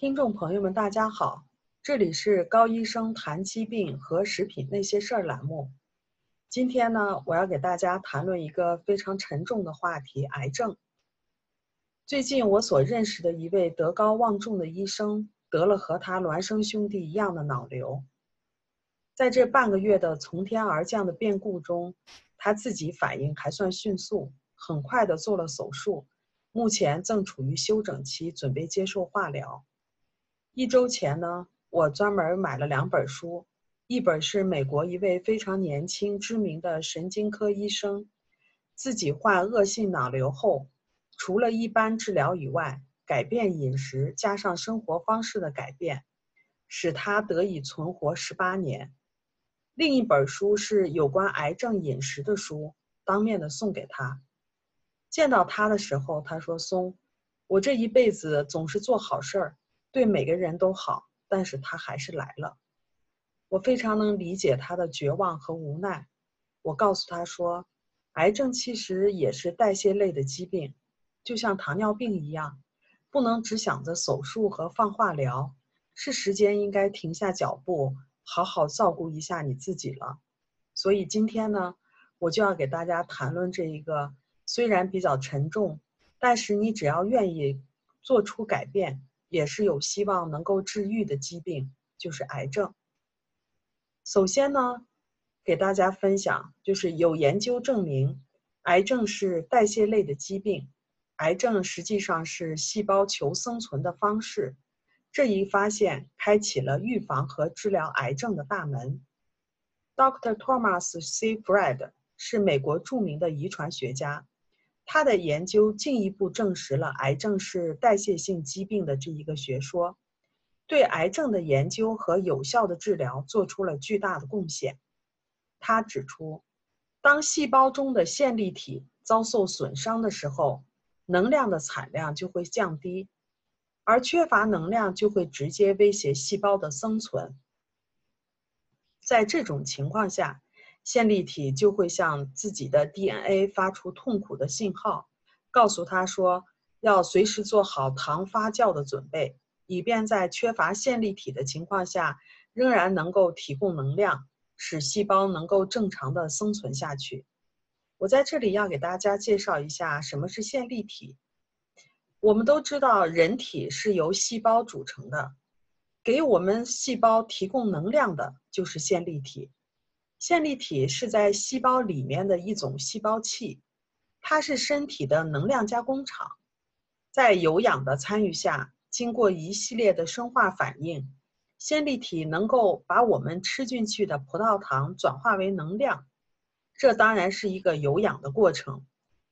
听众朋友们，大家好，这里是高医生谈疾病和食品那些事儿栏目。今天呢，我要给大家谈论一个非常沉重的话题——癌症。最近，我所认识的一位德高望重的医生得了和他孪生兄弟一样的脑瘤。在这半个月的从天而降的变故中，他自己反应还算迅速，很快的做了手术，目前正处于休整期，准备接受化疗。一周前呢，我专门买了两本书，一本是美国一位非常年轻、知名的神经科医生，自己患恶性脑瘤后，除了一般治疗以外，改变饮食加上生活方式的改变，使他得以存活十八年。另一本书是有关癌症饮食的书，当面的送给他。见到他的时候，他说：“松，我这一辈子总是做好事儿。”对每个人都好，但是他还是来了。我非常能理解他的绝望和无奈。我告诉他说，癌症其实也是代谢类的疾病，就像糖尿病一样，不能只想着手术和放化疗，是时间应该停下脚步，好好照顾一下你自己了。所以今天呢，我就要给大家谈论这一个虽然比较沉重，但是你只要愿意做出改变。也是有希望能够治愈的疾病，就是癌症。首先呢，给大家分享，就是有研究证明，癌症是代谢类的疾病，癌症实际上是细胞求生存的方式。这一发现开启了预防和治疗癌症的大门。Dr. Thomas C. Fred 是美国著名的遗传学家。他的研究进一步证实了癌症是代谢性疾病的这一个学说，对癌症的研究和有效的治疗做出了巨大的贡献。他指出，当细胞中的线粒体遭受损伤的时候，能量的产量就会降低，而缺乏能量就会直接威胁细胞的生存。在这种情况下，线粒体就会向自己的 DNA 发出痛苦的信号，告诉他说要随时做好糖发酵的准备，以便在缺乏线粒体的情况下，仍然能够提供能量，使细胞能够正常的生存下去。我在这里要给大家介绍一下什么是线粒体。我们都知道，人体是由细胞组成的，给我们细胞提供能量的就是线粒体。线粒体是在细胞里面的一种细胞器，它是身体的能量加工厂。在有氧的参与下，经过一系列的生化反应，线粒体能够把我们吃进去的葡萄糖转化为能量。这当然是一个有氧的过程。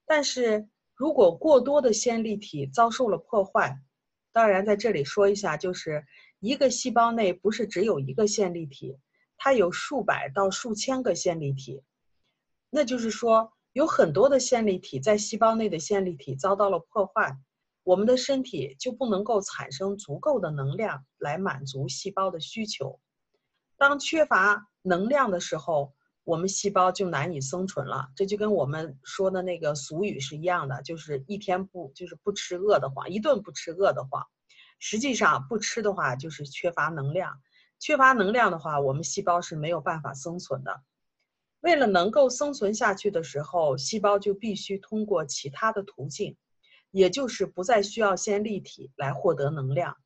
但是如果过多的线粒体遭受了破坏，当然在这里说一下，就是一个细胞内不是只有一个线粒体。它有数百到数千个线粒体，那就是说，有很多的线粒体在细胞内的线粒体遭到了破坏，我们的身体就不能够产生足够的能量来满足细胞的需求。当缺乏能量的时候，我们细胞就难以生存了。这就跟我们说的那个俗语是一样的，就是一天不就是不吃饿得慌，一顿不吃饿得慌。实际上不吃的话，就是缺乏能量。缺乏能量的话，我们细胞是没有办法生存的。为了能够生存下去的时候，细胞就必须通过其他的途径，也就是不再需要线粒体来获得能量。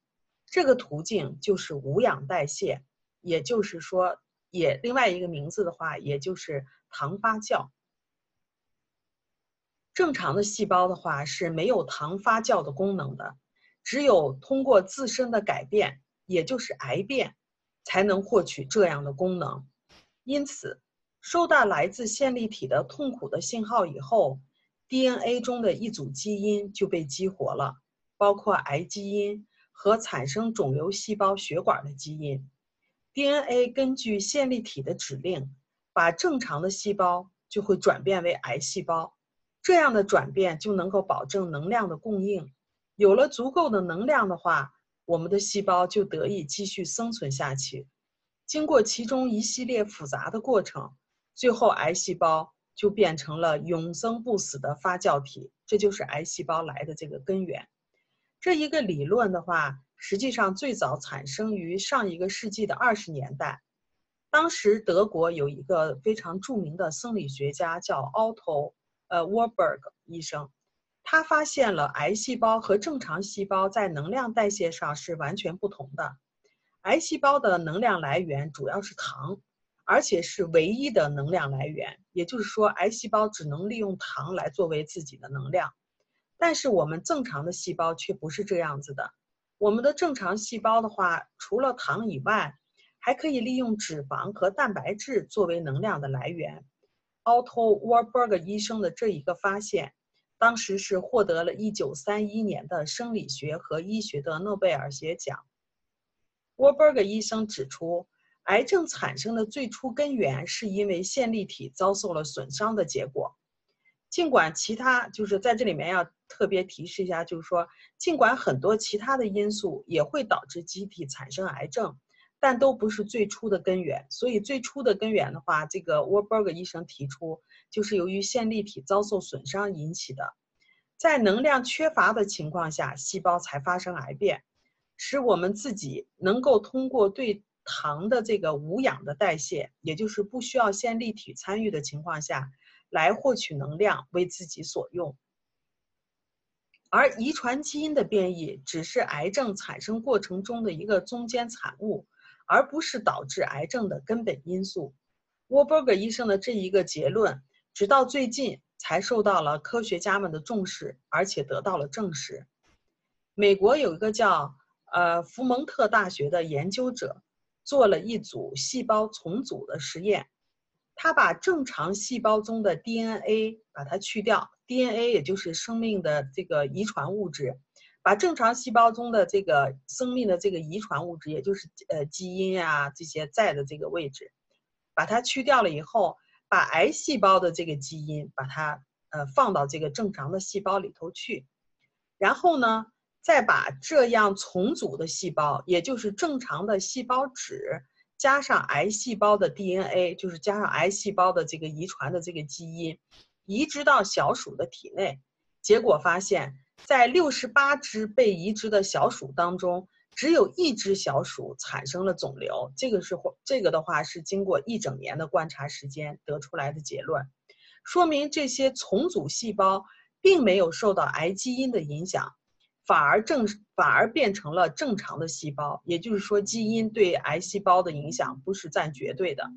这个途径就是无氧代谢，也就是说，也另外一个名字的话，也就是糖发酵。正常的细胞的话是没有糖发酵的功能的，只有通过自身的改变，也就是癌变。才能获取这样的功能，因此，收到来自线粒体的痛苦的信号以后，DNA 中的一组基因就被激活了，包括癌基因和产生肿瘤细胞血管的基因。DNA 根据线粒体的指令，把正常的细胞就会转变为癌细胞，这样的转变就能够保证能量的供应。有了足够的能量的话。我们的细胞就得以继续生存下去。经过其中一系列复杂的过程，最后癌细胞就变成了永生不死的发酵体。这就是癌细胞来的这个根源。这一个理论的话，实际上最早产生于上一个世纪的二十年代。当时德国有一个非常著名的生理学家叫 Otto，呃，Warburg 医生，他发现了癌细胞和正常细胞在能量代谢上是完全不同的。癌细胞的能量来源主要是糖，而且是唯一的能量来源。也就是说，癌细胞只能利用糖来作为自己的能量。但是我们正常的细胞却不是这样子的。我们的正常细胞的话，除了糖以外，还可以利用脂肪和蛋白质作为能量的来源。Otto Warburg 医生的这一个发现，当时是获得了一九三一年的生理学和医学的诺贝尔学奖。Warburg 医生指出，癌症产生的最初根源是因为线粒体遭受了损伤的结果。尽管其他就是在这里面要特别提示一下，就是说，尽管很多其他的因素也会导致机体产生癌症。但都不是最初的根源，所以最初的根源的话，这个 Warburg 医生提出，就是由于线粒体遭受损伤引起的，在能量缺乏的情况下，细胞才发生癌变，使我们自己能够通过对糖的这个无氧的代谢，也就是不需要线粒体参与的情况下，来获取能量为自己所用。而遗传基因的变异只是癌症产生过程中的一个中间产物。而不是导致癌症的根本因素。沃伯格医生的这一个结论，直到最近才受到了科学家们的重视，而且得到了证实。美国有一个叫呃福蒙特大学的研究者，做了一组细胞重组的实验。他把正常细胞中的 DNA 把它去掉，DNA 也就是生命的这个遗传物质。把正常细胞中的这个生命的这个遗传物质，也就是呃基因啊这些在的这个位置，把它去掉了以后，把癌细胞的这个基因把它呃放到这个正常的细胞里头去，然后呢，再把这样重组的细胞，也就是正常的细胞质，加上癌细胞的 DNA，就是加上癌细胞的这个遗传的这个基因，移植到小鼠的体内，结果发现。在六十八只被移植的小鼠当中，只有一只小鼠产生了肿瘤。这个是这个的话是经过一整年的观察时间得出来的结论，说明这些重组细胞并没有受到癌基因的影响，反而正反而变成了正常的细胞。也就是说，基因对癌细胞的影响不是占绝对的。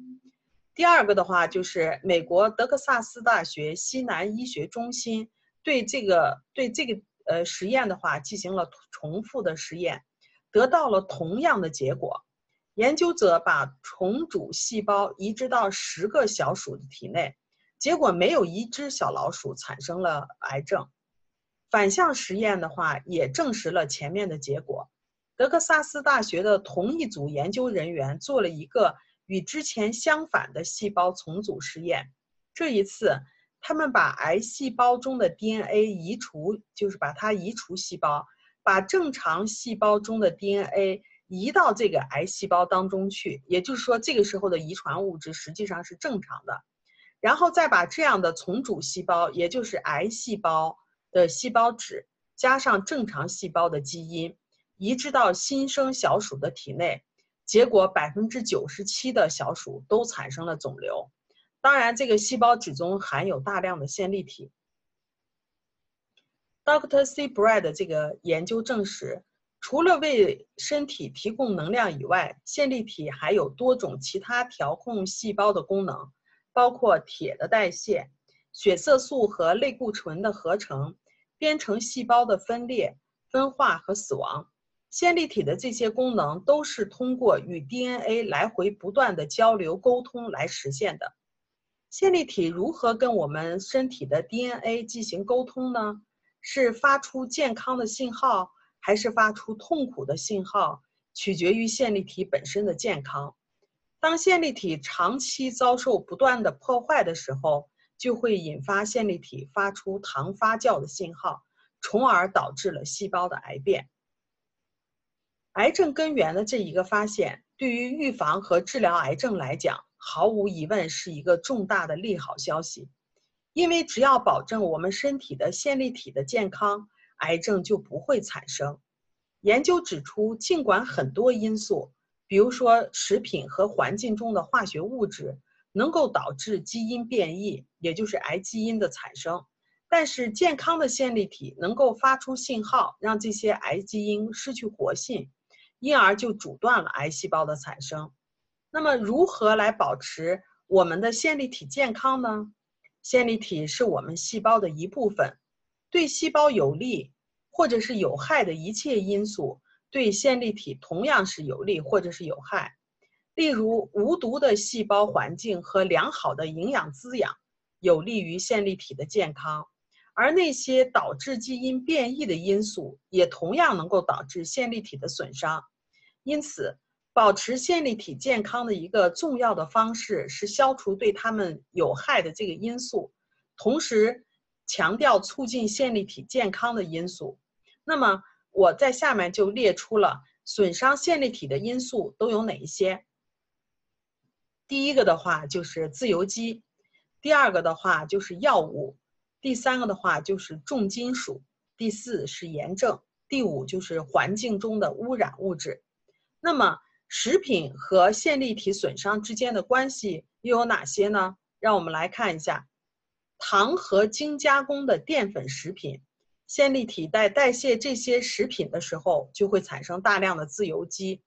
第二个的话就是美国德克萨斯大学西南医学中心对这个对这个。呃，实验的话进行了重复的实验，得到了同样的结果。研究者把重组细胞移植到十个小鼠的体内，结果没有一只小老鼠产生了癌症。反向实验的话也证实了前面的结果。德克萨斯大学的同一组研究人员做了一个与之前相反的细胞重组实验，这一次。他们把癌细胞中的 DNA 移除，就是把它移除细胞，把正常细胞中的 DNA 移到这个癌细胞当中去。也就是说，这个时候的遗传物质实际上是正常的。然后再把这样的重组细胞，也就是癌细胞的细胞质，加上正常细胞的基因，移植到新生小鼠的体内，结果百分之九十七的小鼠都产生了肿瘤。当然，这个细胞质中含有大量的线粒体。Dr. C. Brad 的这个研究证实，除了为身体提供能量以外，线粒体还有多种其他调控细胞的功能，包括铁的代谢、血色素和类固醇的合成、编程细胞的分裂、分化和死亡。线粒体的这些功能都是通过与 DNA 来回不断的交流沟通来实现的。线粒体如何跟我们身体的 DNA 进行沟通呢？是发出健康的信号，还是发出痛苦的信号？取决于线粒体本身的健康。当线粒体长期遭受不断的破坏的时候，就会引发线粒体发出糖发酵的信号，从而导致了细胞的癌变。癌症根源的这一个发现，对于预防和治疗癌症来讲。毫无疑问是一个重大的利好消息，因为只要保证我们身体的线粒体的健康，癌症就不会产生。研究指出，尽管很多因素，比如说食品和环境中的化学物质，能够导致基因变异，也就是癌基因的产生，但是健康的线粒体能够发出信号，让这些癌基因失去活性，因而就阻断了癌细胞的产生。那么，如何来保持我们的线粒体健康呢？线粒体是我们细胞的一部分，对细胞有利或者是有害的一切因素，对线粒体同样是有利或者是有害。例如，无毒的细胞环境和良好的营养滋养有利于线粒体的健康，而那些导致基因变异的因素也同样能够导致线粒体的损伤。因此，保持线粒体健康的一个重要的方式是消除对它们有害的这个因素，同时强调促进线粒体健康的因素。那么，我在下面就列出了损伤线粒体的因素都有哪一些。第一个的话就是自由基，第二个的话就是药物，第三个的话就是重金属，第四是炎症，第五就是环境中的污染物质。那么，食品和线粒体损伤之间的关系又有哪些呢？让我们来看一下，糖和精加工的淀粉食品，线粒体在代谢这些食品的时候，就会产生大量的自由基，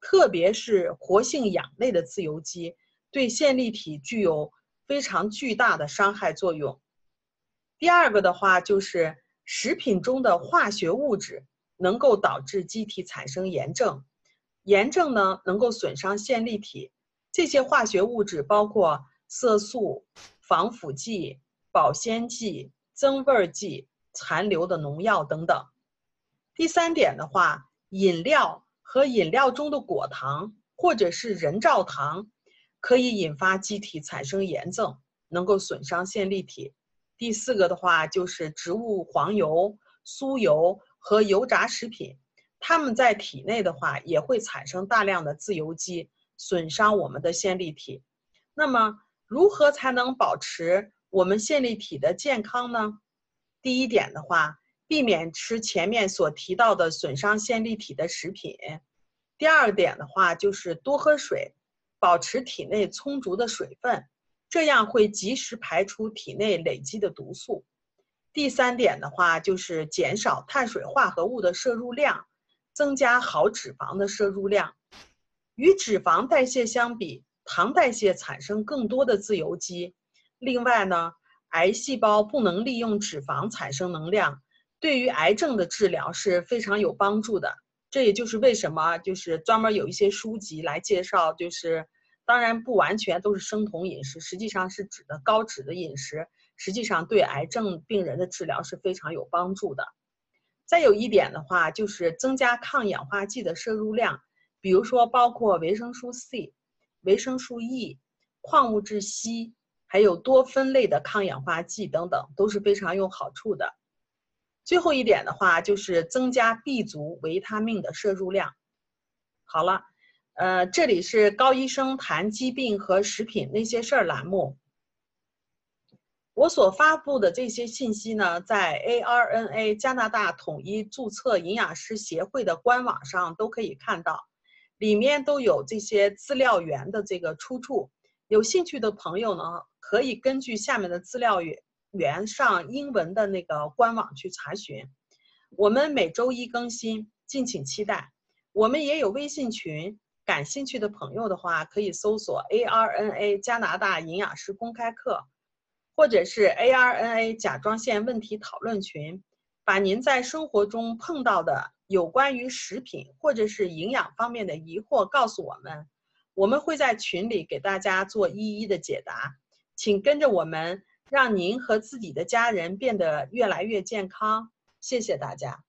特别是活性氧类的自由基。对线粒体具有非常巨大的伤害作用。第二个的话，就是食品中的化学物质能够导致机体产生炎症，炎症呢能够损伤线粒体。这些化学物质包括色素、防腐剂、保鲜剂、增味剂、残留的农药等等。第三点的话，饮料和饮料中的果糖或者是人造糖。可以引发机体产生炎症，能够损伤线粒体。第四个的话就是植物黄油、酥油和油炸食品，它们在体内的话也会产生大量的自由基，损伤我们的线粒体。那么，如何才能保持我们线粒体的健康呢？第一点的话，避免吃前面所提到的损伤线粒体的食品。第二点的话就是多喝水。保持体内充足的水分，这样会及时排出体内累积的毒素。第三点的话，就是减少碳水化合物的摄入量，增加好脂肪的摄入量。与脂肪代谢相比，糖代谢产生更多的自由基。另外呢，癌细胞不能利用脂肪产生能量，对于癌症的治疗是非常有帮助的。这也就是为什么，就是专门有一些书籍来介绍，就是当然不完全都是生酮饮食，实际上是指的高脂的饮食，实际上对癌症病人的治疗是非常有帮助的。再有一点的话，就是增加抗氧化剂的摄入量，比如说包括维生素 C、维生素 E、矿物质硒，还有多酚类的抗氧化剂等等，都是非常有好处的。最后一点的话，就是增加 B 族维他命的摄入量。好了，呃，这里是高医生谈疾病和食品那些事儿栏目。我所发布的这些信息呢，在 ARNA 加拿大统一注册营养师协会的官网上都可以看到，里面都有这些资料源的这个出处。有兴趣的朋友呢，可以根据下面的资料源。上英文的那个官网去查询，我们每周一更新，敬请期待。我们也有微信群，感兴趣的朋友的话，可以搜索 ARNA 加拿大营养师公开课，或者是 ARNA 甲状腺问题讨论群，把您在生活中碰到的有关于食品或者是营养方面的疑惑告诉我们，我们会在群里给大家做一一的解答，请跟着我们。让您和自己的家人变得越来越健康，谢谢大家。